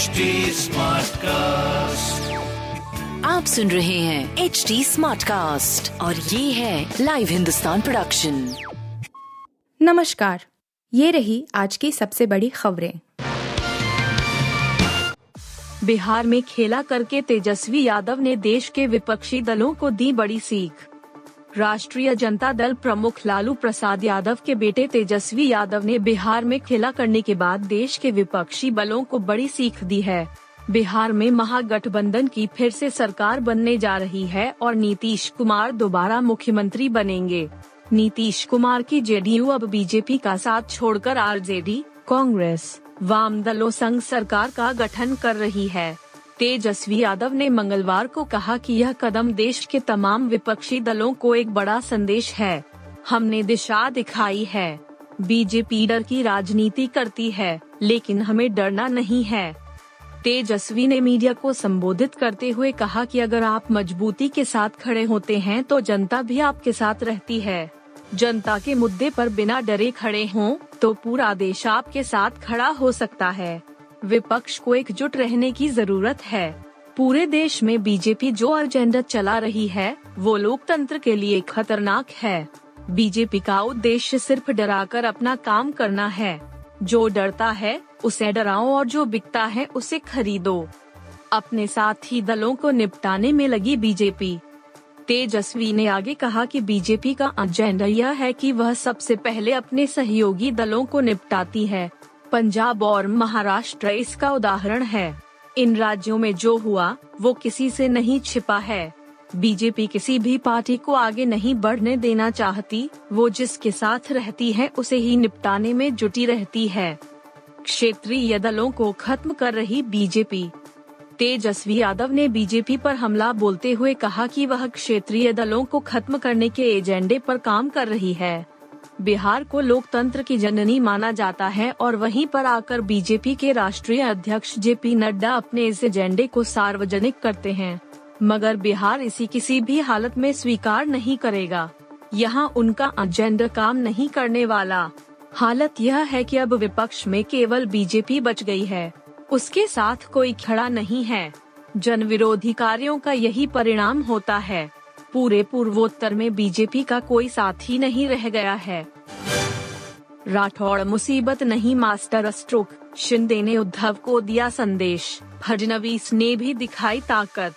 HD cast आप सुन रहे हैं एच डी स्मार्ट कास्ट और ये है लाइव हिंदुस्तान प्रोडक्शन नमस्कार ये रही आज की सबसे बड़ी खबरें। बिहार में खेला करके तेजस्वी यादव ने देश के विपक्षी दलों को दी बड़ी सीख। राष्ट्रीय जनता दल प्रमुख लालू प्रसाद यादव के बेटे तेजस्वी यादव ने बिहार में खेला करने के बाद देश के विपक्षी बलों को बड़ी सीख दी है। बिहार में महागठबंधन की फिर से सरकार बनने जा रही है और नीतीश कुमार दोबारा मुख्यमंत्री बनेंगे। नीतीश कुमार की जेडीयू अब बीजेपी का साथ छोड़कर आरजेडी, कांग्रेस वाम दलों संघ सरकार का गठन कर रही है। तेजस्वी यादव ने मंगलवार को कहा कि यह कदम देश के तमाम विपक्षी दलों को एक बड़ा संदेश है। हमने दिशा दिखाई है। बीजेपी डर की राजनीति करती है, लेकिन हमें डरना नहीं है। तेजस्वी ने मीडिया को संबोधित करते हुए कहा कि अगर आप मजबूती के साथ खड़े होते हैं तो जनता भी आपके साथ रहती है। जनता के मुद्दे पर बिना डरे खड़े हों तो पूरा देश आपके साथ खड़ा हो सकता है। विपक्ष को एकजुट रहने की ज़रूरत है। पूरे देश में बीजेपी जो एजेंडा चला रही है, वो लोकतंत्र के लिए खतरनाक है। बीजेपी का उद्देश्य सिर्फ़ डराकर अपना काम करना है। जो डरता है, उसे डराओ और जो बिकता है, उसे खरीदो। अपने साथी दलों को निपटाने में लगी बीजेपी। तेजस्वी ने आगे कहा कि बीजेपी का एजेंडा यह है कि वह सबसे पहले अपने सहयोगी दलों को निपटाती है। पंजाब और महाराष्ट्र इसका उदाहरण है। इन राज्यों में जो हुआ, वो किसी से नहीं छिपा है। बीजेपी किसी भी पार्टी को आगे नहीं बढ़ने देना चाहती, वो जिसके साथ रहती है, उसे ही निपटाने में जुटी रहती है। क्षेत्रीय दलों को खत्म कर रही बीजेपी। तेजस्वी यादव ने बीजेपी पर हमला बोलते हुए कहा कि वह क्षेत्रीय दलों को खत्म करने के एजेंडे पर काम कर रही है। बिहार को लोकतंत्र की जननी माना जाता है और वहीं पर आकर बीजेपी के राष्ट्रीय अध्यक्ष जे पी नड्डा अपने इस एजेंडे को सार्वजनिक करते हैं। मगर बिहार इसी किसी भी हालत में स्वीकार नहीं करेगा। यहाँ उनका एजेंडा काम नहीं करने वाला। हालत यह है कि अब विपक्ष में केवल बीजेपी बच गई है। उसके साथ कोई खड़ा नहीं है। जन विरोधी कार्यों का यही परिणाम होता है। पूरे पूर्वोत्तर में बीजेपी का कोई साथी नहीं रह गया है। राठौड़ मुसीबत नहीं, मास्टर स्ट्रोक, शिंदे ने उद्धव को दिया संदेश फडनवीस ने भी दिखाई ताकत।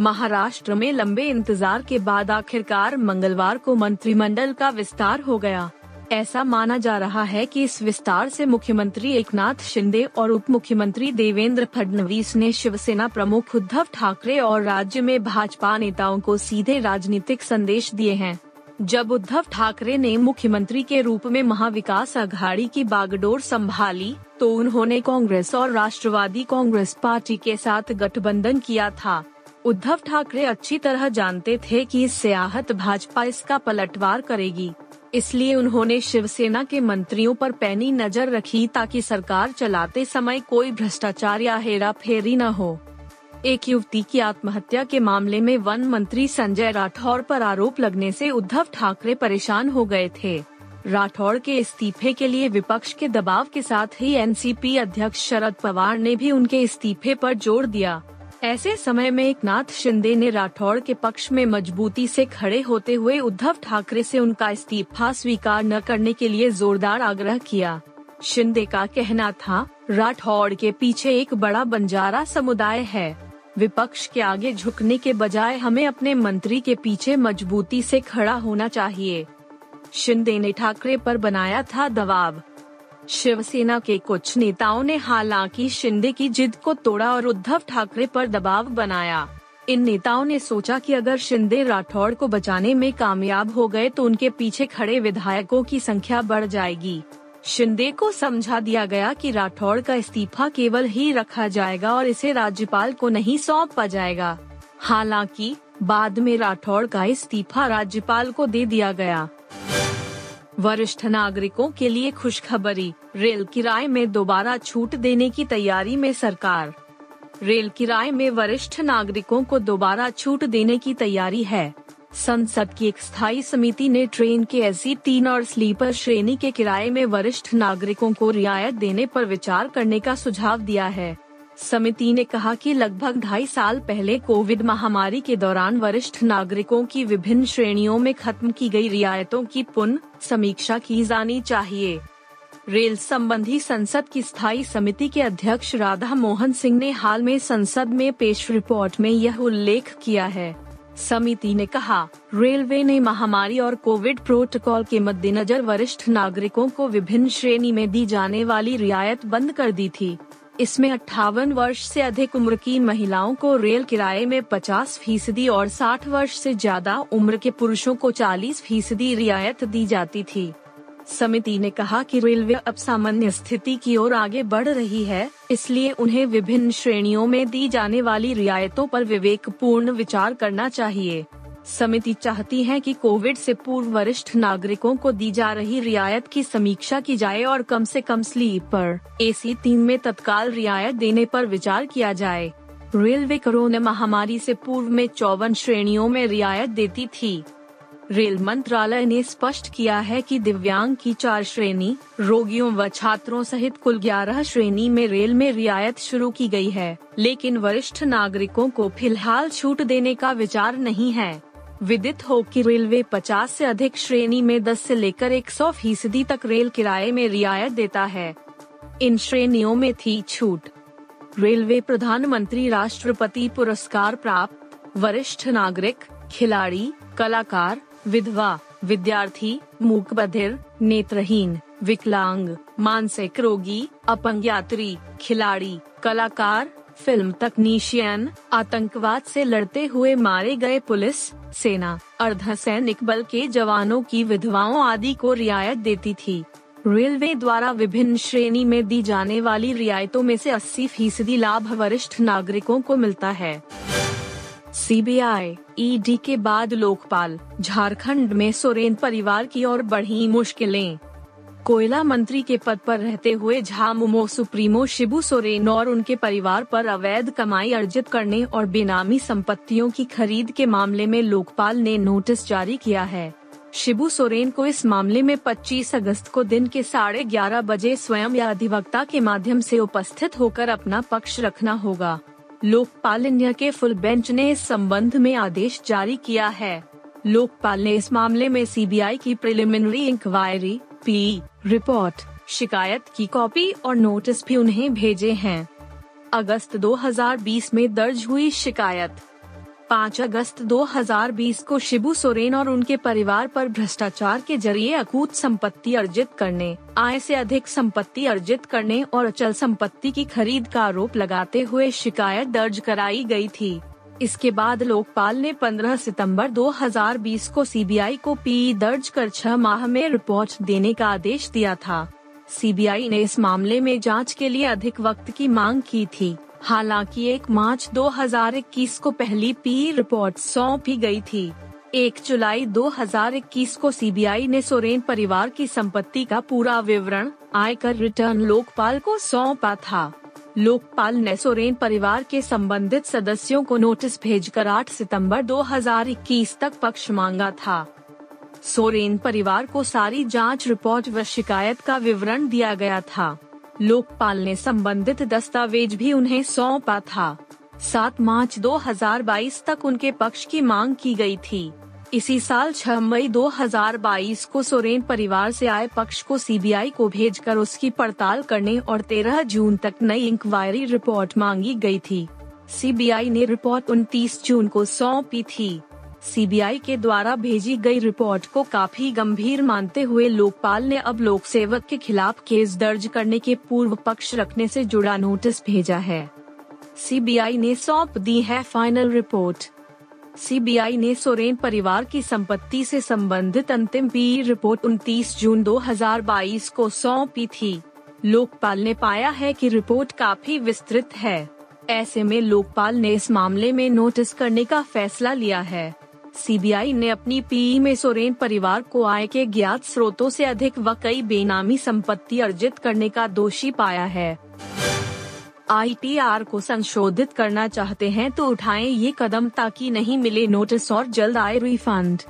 महाराष्ट्र में लंबे इंतज़ार के बाद आखिरकार मंगलवार को मंत्रिमंडल का विस्तार हो गया। ऐसा माना जा रहा है कि इस विस्तार से मुख्यमंत्री एकनाथ शिंदे और उप मुख्यमंत्री देवेंद्र फडणवीस ने शिवसेना प्रमुख उद्धव ठाकरे और राज्य में भाजपा नेताओं को सीधे राजनीतिक संदेश दिए हैं। जब उद्धव ठाकरे ने मुख्यमंत्री के रूप में महाविकास अघाड़ी की बागडोर संभाली तो उन्होंने कांग्रेस और राष्ट्रवादी कांग्रेस पार्टी के साथ गठबंधन किया था। उद्धव ठाकरे अच्छी तरह जानते थे कि इससे आहत भाजपा इसका पलटवार करेगी। इसलिए उन्होंने शिवसेना के मंत्रियों पर पैनी नज़र रखी ताकि सरकार चलाते समय कोई भ्रष्टाचार या हेरा फेरी न हो। एक युवती की आत्महत्या के मामले में वन मंत्री संजय राठौर पर आरोप लगने से उद्धव ठाकरे परेशान हो गए थे। राठौड़ के इस्तीफे के लिए विपक्ष के दबाव के साथ ही एनसीपी अध्यक्ष शरद पवार ने भी उनके इस्तीफे पर ज़ोर दिया। ऐसे समय में एक नाथ शिंदे ने राठौड़ के पक्ष में मजबूती से खड़े होते हुए उद्धव ठाकरे से उनका इस्तीफा स्वीकार न करने के लिए जोरदार आग्रह किया। शिंदे का कहना था राठौड़ के पीछे एक बड़ा बंजारा समुदाय है। विपक्ष के आगे झुकने के बजाय हमें अपने मंत्री के पीछे मजबूती से खड़ा होना चाहिए। शिंदे ने ठाकरे पर बनाया था दबाव। शिवसेना के कुछ नेताओं ने हालाँकि शिंदे की जिद को तोड़ा और उद्धव ठाकरे पर दबाव बनाया। इन नेताओं ने सोचा कि अगर शिंदे राठौड़ को बचाने में कामयाब हो गए तो उनके पीछे खड़े विधायकों की संख्या बढ़ जाएगी। शिंदे को समझा दिया गया कि राठौड़ का इस्तीफा केवल ही रखा जाएगा और इसे राज्यपाल को नहीं सौंपा जाएगा। हालाँकि, बाद में राठौड़ का इस्तीफा राज्यपाल को दे दिया गया। वरिष्ठ नागरिकों के लिए खुशखबरी। रेल किराए में दोबारा छूट देने की तैयारी में सरकार। रेल किराए में वरिष्ठ नागरिकों को दोबारा छूट देने की तैयारी है। संसद की एक स्थायी समिति ने ट्रेन के एसी तीन और स्लीपर श्रेणी के किराए में वरिष्ठ नागरिकों को रियायत देने पर विचार करने का सुझाव दिया है। समिति ने कहा कि लगभग ढाई साल पहले कोविड महामारी के दौरान वरिष्ठ नागरिकों की विभिन्न श्रेणियों में खत्म की गई रियायतों की पुनः समीक्षा की जानी चाहिए। रेल संबंधी संसद की स्थायी समिति के अध्यक्ष राधा मोहन सिंह ने हाल में संसद में पेश रिपोर्ट में यह उल्लेख किया है। समिति ने कहा, रेलवे ने महामारी और कोविड प्रोटोकॉल के मद्देनजर वरिष्ठ नागरिकों को विभिन्न श्रेणी में दी जाने वाली रियायत बंद कर दी थी। इसमें अट्ठावन वर्ष से अधिक उम्र की महिलाओं को रेल किराए में 50 फ़ीसदी और 60 वर्ष से ज़्यादा उम्र के पुरुषों को 40 फ़ीसदी रियायत दी जाती थी। समिति ने कहा कि रेलवे अब सामान्य स्थिति की ओर आगे बढ़ रही है, इसलिए उन्हें विभिन्न श्रेणियों में दी जाने वाली रियायतों पर विवेकपूर्ण विचार करना चाहिए। समिति चाहती है कि कोविड से पूर्व वरिष्ठ नागरिकों को दी जा रही रियायत की समीक्षा की जाए और कम से कम स्लीपर एसी तीन में तत्काल रियायत देने पर विचार किया जाए। रेलवे कोरोना महामारी से पूर्व में चौवन श्रेणियों में रियायत देती थी। रेल मंत्रालय ने स्पष्ट किया है कि दिव्यांग की चार श्रेणी, रोगियों व छात्रों सहित कुल ग्यारह श्रेणी में रेल में रियायत शुरू की गई है, लेकिन वरिष्ठ नागरिकों को फ़िलहाल छूट देने का विचार नहीं है। विदित हो कि रेलवे 50 से अधिक श्रेणी में 10 से लेकर 100 फ़ीसदी तक रेल किराए में रियायत देता है। इन श्रेणियों में थी छूट। रेलवे प्रधानमंत्री राष्ट्रपति पुरस्कार प्राप्त, वरिष्ठ नागरिक, खिलाड़ी, कलाकार, विधवा, विद्यार्थी मूक बधिर नेत्रहीन, विकलांग, मानसिक रोगी, अपंग यात्री, खिलाड़ी, कलाकार फ़िल्म तकनीशियन, आतंकवाद से लड़ते हुए मारे गए पुलिस, सेना, अर्धसैनिक बल के जवानों की विधवाओं आदि को रियायत देती थी। रेलवे द्वारा विभिन्न श्रेणी में दी जाने वाली रियायतों में से 80 फ़ीसदी लाभ वरिष्ठ नागरिकों को मिलता है। सीबीआई, ईडी के बाद लोकपाल, झारखंड में सोरेन परिवार की ओर बढ़ी मुश्किलें। कोयला मंत्री के पद पर रहते हुए झामुमो सुप्रीमो शिबू सोरेन और उनके परिवार पर अवैध कमाई अर्जित करने और बेनामी संपत्तियों की खरीद के मामले में लोकपाल ने नोटिस जारी किया है। शिबू सोरेन को इस मामले में 25 अगस्त को दिन के साढ़े ग्यारह बजे स्वयं या अधिवक्ता के माध्यम से उपस्थित होकर अपना पक्ष रखना होगा। लोकपाल इंडिया के फुल बेंच ने इस संबंध में आदेश जारी किया है। लोकपाल ने इस मामले में सीबीआई की प्रिलिमिनरी इंक्वायरी पी रिपोर्ट शिकायत की कॉपी और नोटिस भी उन्हें भेजे हैं। अगस्त 2020 में दर्ज हुई शिकायत। 5 अगस्त 2020 को शिबू सोरेन और उनके परिवार पर भ्रष्टाचार के ज़रिए अकूत संपत्ति अर्जित करने, आय से अधिक संपत्ति अर्जित करने और अचल संपत्ति की खरीद का आरोप लगाते हुए शिकायत दर्ज कराई गई थी। इसके बाद लोकपाल ने 15 सितंबर 2020 को सीबीआई को पी दर्ज कर छह माह में रिपोर्ट देने का आदेश दिया था। सीबीआई ने इस मामले में जाँच के लिए अधिक वक्त की मांग की थी। हालाँकि एक मार्च 2021 को पहली पी रिपोर्ट सौंपी गई थी। एक जुलाई 2021 को सीबीआई ने सोरेन परिवार की संपत्ति का पूरा विवरण आयकर रिटर्न लोकपाल को सौंपा था। लोकपाल ने सोरेन परिवार के संबंधित सदस्यों को नोटिस भेजकर 8 सितंबर 2021 तक पक्ष मांगा था। सोरेन परिवार को सारी जाँच रिपोर्ट व शिकायत का विवरण दिया गया था। लोकपाल ने संबंधित दस्तावेज़ भी उन्हें सौंपा था। 7 मार्च 2022 तक उनके पक्ष की मांग की गई थी। इसी साल 6 मई 2022 को सोरेन परिवार से आए पक्ष को सीबीआई को भेजकर उसकी पड़ताल करने और 13 जून तक नई इंक्वायरी रिपोर्ट मांगी गई थी। सीबीआई ने रिपोर्ट 29 जून को सौंपी थी। सीबीआई के द्वारा भेजी गई रिपोर्ट को काफ़ी गंभीर मानते हुए लोकपाल ने अब लोक सेवक के खिलाफ केस दर्ज करने के पूर्व पक्ष रखने से जुड़ा नोटिस भेजा है। सीबीआई ने सौंप दी है फाइनल रिपोर्ट। सीबीआई ने सोरेन परिवार की संपत्ति से संबंधित अंतिम पी रिपोर्ट 29 जून 2022 को सौंपी थी। लोकपाल ने पाया है कि रिपोर्ट काफ़ी विस्तृत है। ऐसे में लोकपाल ने इस मामले में नोटिस करने का फैसला लिया है। सीबीआई ने अपनी पी में सोरेन परिवार को आय के ज्ञात स्रोतों से अधिक व कई बेनामी संपत्ति अर्जित करने का दोषी पाया है। आईटीआर को संशोधित करना चाहते हैं तो उठाएँ ये कदम ताकि नहीं मिले नोटिस और जल्द आए रिफंड।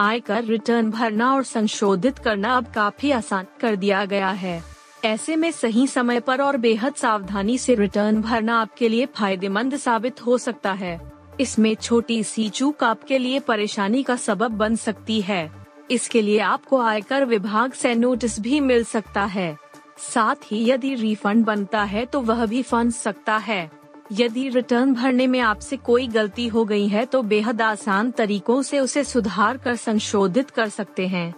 आयकर रिटर्न भरना और संशोधित करना अब काफ़ी आसान कर दिया गया है। ऐसे में सही समय पर और बेहद सावधानी से रिटर्न भरना आपके लिए फ़ायदेमंद साबित हो सकता है। इसमें छोटी सी चूक आपके लिए परेशानी का सबब बन सकती है। इसके लिए आपको आयकर विभाग से नोटिस भी मिल सकता है। साथ ही यदि रिफंड बनता है तो वह भी फंस सकता है। यदि रिटर्न भरने में आपसे कोई गलती हो गई है तो बेहद आसान तरीकों से उसे सुधार कर संशोधित कर सकते हैं।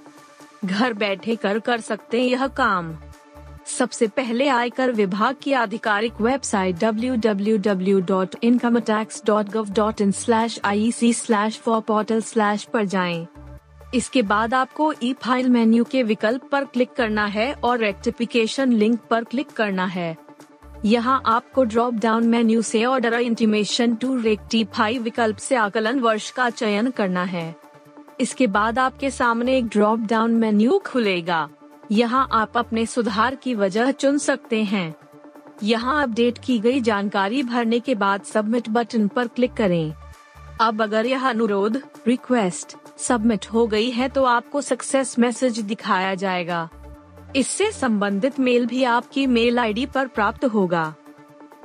घर बैठे कर कर सकते हैं यह काम। सबसे पहले आयकर विभाग की आधिकारिक वेबसाइट www.incometax.gov.in/iec/for-portal/ पर जाएँ। इसके बाद आपको ई फ़ाइल मेन्यू के विकल्प पर क्लिक करना है और रेक्टिफिकेशन लिंक पर क्लिक करना है। यहाँ आपको ड्रॉप डाउन मेन्यू से ऑर्डर इंटीमेशन टू रेक्टिफाई विकल्प से आकलन वर्ष का चयन करना है। इसके बाद आपके सामने एक ड्रॉप डाउन मेन्यू खुलेगा। यहाँ आप अपने सुधार की वजह चुन सकते हैं। यहाँ अपडेट की गई जानकारी भरने के बाद सबमिट बटन पर क्लिक करें। अब अगर यह अनुरोध रिक्वेस्ट सबमिट हो गई है तो आपको सक्सेस मैसेज दिखाया जाएगा। इससे संबंधित मेल भी आपकी मेल आईडी पर प्राप्त होगा।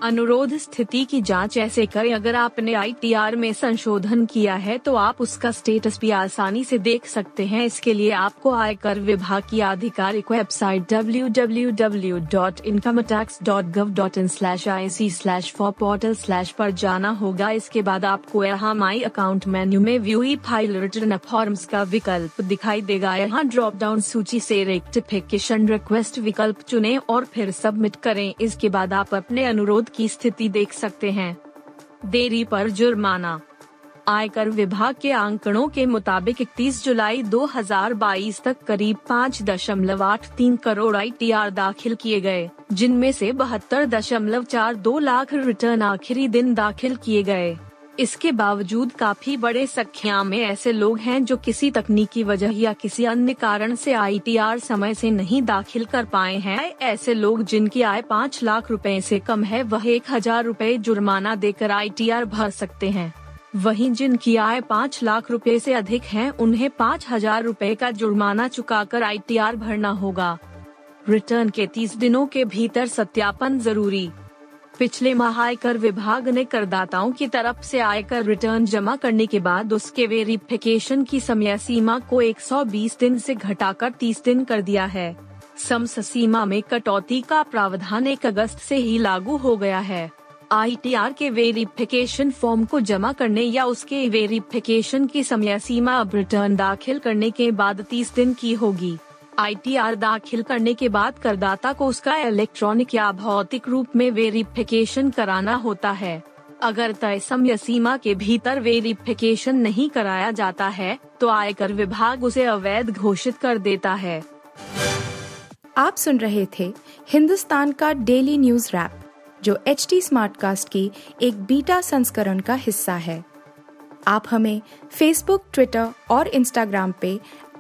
अनुरोध स्थिति की जाँच ऐसे करें। अगर आपने आईटीआर में संशोधन किया है तो आप उसका स्टेटस भी आसानी से देख सकते हैं। इसके लिए आपको आयकर विभाग की आधिकारिक वेबसाइट www.incometax.gov.in/ic/for-portal/ पर जाना होगा। इसके बाद आपको यहाँ माई अकाउंट मेन्यू में व्यू फ़ाइल रिटर्न फॉर्म्स का विकल्प दिखाई देगा। यहाँ ड्रॉप डाउन सूची से रेक्टिफिकेशन रिक्वेस्ट विकल्प चुनें और फिर सबमिट करें। इसके बाद आप अपने अनुरोध की स्थिति देख सकते हैं। देरी पर जुर्माना। आयकर विभाग के आंकड़ों के मुताबिक 31 जुलाई 2022 तक करीब पाँच दशमलव आठ तीन करोड़ आईटीआर दाखिल किए गए, जिनमें से बहत्तर दशमलव चार दो लाख रिटर्न आखिरी दिन दाखिल किए गए। इसके बावजूद काफ़ी बड़े संख्या में ऐसे लोग हैं जो किसी तकनीकी वजह या किसी अन्य कारण से आईटीआर समय से नहीं दाखिल कर पाए हैं। ऐसे लोग जिनकी आय पाँच लाख रुपए से कम है, वह एक हज़ार रूपए जुर्माना देकर आईटीआर भर सकते हैं। वहीं जिनकी आय पाँच लाख रुपए से अधिक है, उन्हें पाँच हज़ार रूपए का जुर्माना चुकाकर आई भरना होगा। रिटर्न के तीस दिनों के भीतर सत्यापन ज़रूरी। पिछले माह आयकर विभाग ने करदाताओं की तरफ़ से आयकर रिटर्न जमा करने के बाद उसके वेरिफिकेशन की समय सीमा को 120 दिन से घटाकर 30 दिन कर दिया है। समस सीमा में कटौती का प्रावधान एक अगस्त से ही लागू हो गया है। आईटीआर के वेरिफिकेशन फॉर्म को जमा करने या उसके वेरिफिकेशन की समय सीमा अब रिटर्न दाखिल करने के बाद 30 दिन की होगी। आईटीआर दाखिल करने के बाद करदाता को उसका इलेक्ट्रॉनिक या भौतिक रूप में वेरिफिकेशन कराना होता है। अगर तय समय सीमा के भीतर वेरिफिकेशन नहीं कराया जाता है तो आयकर विभाग उसे अवैध घोषित कर देता है। आप सुन रहे थे हिंदुस्तान का डेली न्यूज़ रैप जो एच टी स्मार्ट कास्ट की एक बीटा संस्करण का हिस्सा है। आप हमें फेसबुक ट्विटर और इंस्टाग्राम पे